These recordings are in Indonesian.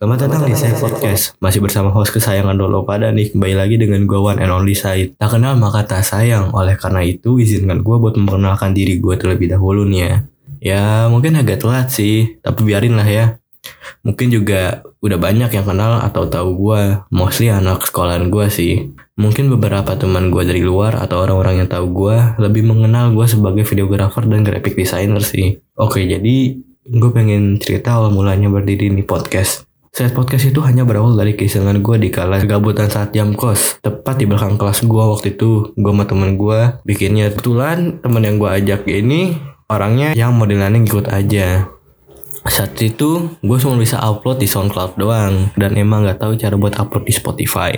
Selamat datang di saya podcast. Masih bersama host kesayangan dulu pada nih Kembali lagi dengan gue one and only Said. Tak kenal maka tak sayang. Oleh karena itu izinkan gue buat memperkenalkan diri gue terlebih dahulu nih ya. Ya mungkin agak telat sih Tapi biarin lah ya. Mungkin juga udah banyak yang kenal atau tahu gue Mostly anak sekolahan gue sih. Mungkin beberapa teman gue dari luar atau orang-orang yang tahu gue Lebih mengenal gue sebagai videographer dan graphic designer sih. Oke jadi gue pengen cerita awal mulanya berdiri di podcast Set podcast itu hanya berawal dari keisengan gue di kala gabutan saat jam kos. Tepat di belakang kelas gue waktu itu, gue sama temen gue bikinnya. Kebetulan temen yang gue ajak ini orangnya yang modelannya ngikut aja. Saat itu gue cuma bisa upload di SoundCloud doang dan emang gak tahu cara buat upload di Spotify.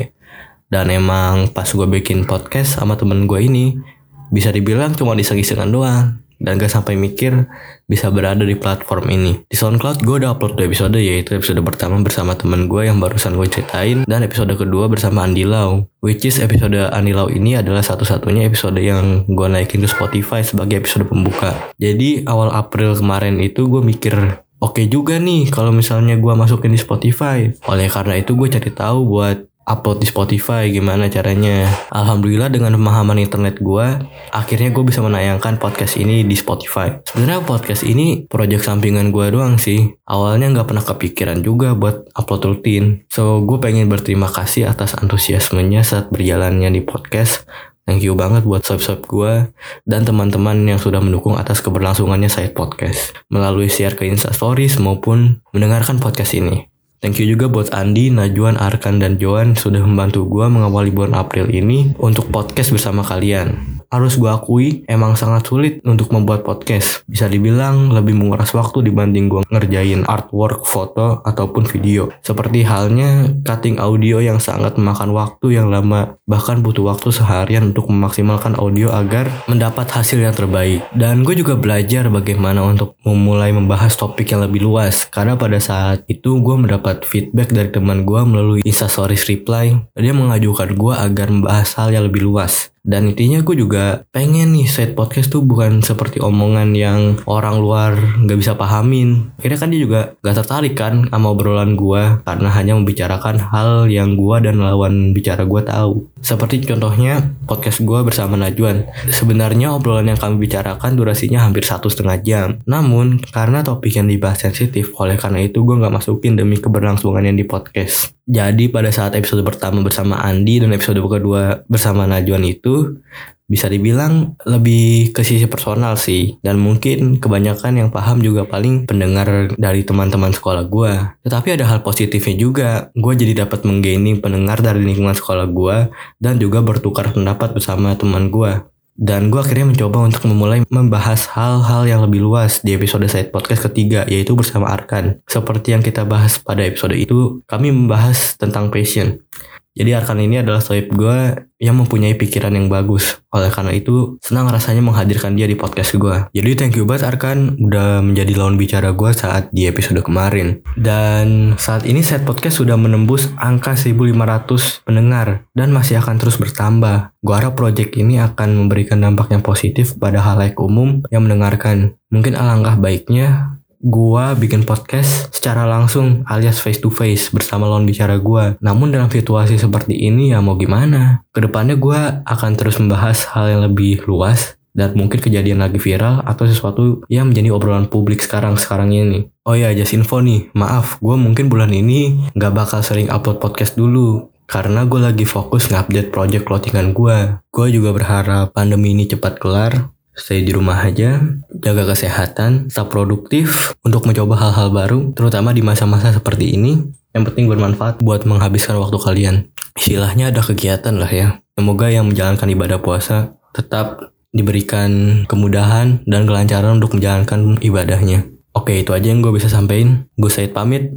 Dan emang pas gue bikin podcast sama temen gue ini bisa dibilang cuma diseng-isengan doang dan gak sampai mikir bisa berada di platform ini. Di SoundCloud gue udah upload dua episode yaitu episode pertama bersama temen gue yang barusan gue ceritain dan episode kedua bersama Andi Lau. Which is episode Andi Lau ini adalah satu-satunya episode yang gue naikin ke Spotify sebagai episode pembuka. Jadi awal April kemarin itu gue mikir Oke juga nih kalau misalnya gue masukin di Spotify. Oleh karena itu gue cari tahu buat upload di Spotify gimana caranya. Alhamdulillah dengan pemahaman internet gue, akhirnya gue bisa menayangkan podcast ini di Spotify. Sebenarnya podcast ini project sampingan gue doang sih. Awalnya nggak pernah kepikiran juga buat upload rutin. So gue pengen berterima kasih atas antusiasmenya saat berjalannya di podcast. Thank you banget buat sub-sub gue dan teman-teman yang sudah mendukung atas keberlangsungannya saya podcast melalui share ke Insta Stories maupun mendengarkan podcast ini. Thank you juga buat Andi, Najwan, Arkan, dan Joan sudah membantu gue mengawali bulan April ini untuk podcast bersama kalian harus gue akui emang sangat sulit untuk membuat podcast. Bisa dibilang lebih menguras waktu dibanding gue ngerjain artwork, foto, ataupun video. Seperti halnya cutting audio yang sangat memakan waktu yang lama. Bahkan butuh waktu seharian untuk memaksimalkan audio agar mendapat hasil yang terbaik. Dan gue juga belajar bagaimana untuk memulai membahas topik yang lebih luas. Karena pada saat itu gue mendapat feedback dari teman gue melalui Instastories reply. Dia mengajukan gue agar membahas hal yang lebih luas. Dan intinya gue juga pengen nih set podcast tuh bukan seperti omongan yang orang luar gak bisa pahamin. Akhirnya kan dia juga gak tertarik kan sama obrolan gue karena hanya membicarakan hal yang gue dan lawan bicara gue tahu. Seperti contohnya podcast gue bersama Najwan. Sebenarnya obrolan yang kami bicarakan durasinya hampir satu setengah jam. Namun karena topik yang dibahas sensitif, oleh karena itu gue gak masukin demi keberlangsungan yang di podcast. Jadi pada saat episode pertama bersama Andi dan episode kedua bersama Najwan itu bisa dibilang lebih ke sisi personal sih. Dan mungkin kebanyakan yang paham juga paling pendengar dari teman-teman sekolah gue tetapi ada hal positifnya juga. Gue jadi dapat menggaining pendengar dari lingkungan sekolah gue dan juga bertukar pendapat bersama teman gue dan gue akhirnya mencoba untuk memulai membahas hal-hal yang lebih luas di episode Side Podcast ketiga, yaitu bersama Arkan. Seperti yang kita bahas pada episode itu, kami membahas tentang passion. Jadi Arkan ini adalah sohib gue yang mempunyai pikiran yang bagus. Oleh karena itu, senang rasanya menghadirkan dia di podcast gue. Jadi thank you banget Arkan udah menjadi lawan bicara gue saat di episode kemarin. Dan saat ini set podcast sudah menembus angka 1500 pendengar dan masih akan terus bertambah. Gue harap project ini akan memberikan dampak yang positif pada halayak umum yang mendengarkan. Mungkin alangkah baiknya gua bikin podcast secara langsung alias face to face bersama lawan bicara gua. Namun dalam situasi seperti ini ya mau gimana? Ke depannya gua akan terus membahas hal yang lebih luas dan mungkin kejadian lagi viral atau sesuatu yang menjadi obrolan publik sekarang sekarang ini. Oh ya, just info nih, maaf, gue mungkin bulan ini nggak bakal sering upload podcast dulu karena gue lagi fokus ngupdate project clothingan gue. Gue juga berharap pandemi ini cepat kelar stay di rumah aja, jaga kesehatan, tetap produktif untuk mencoba hal-hal baru, terutama di masa-masa seperti ini. Yang penting bermanfaat buat menghabiskan waktu kalian. Istilahnya ada kegiatan lah ya. Semoga yang menjalankan ibadah puasa tetap diberikan kemudahan dan kelancaran untuk menjalankan ibadahnya. Oke, itu aja yang gue bisa sampaikan. Gue Said pamit.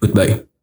Goodbye.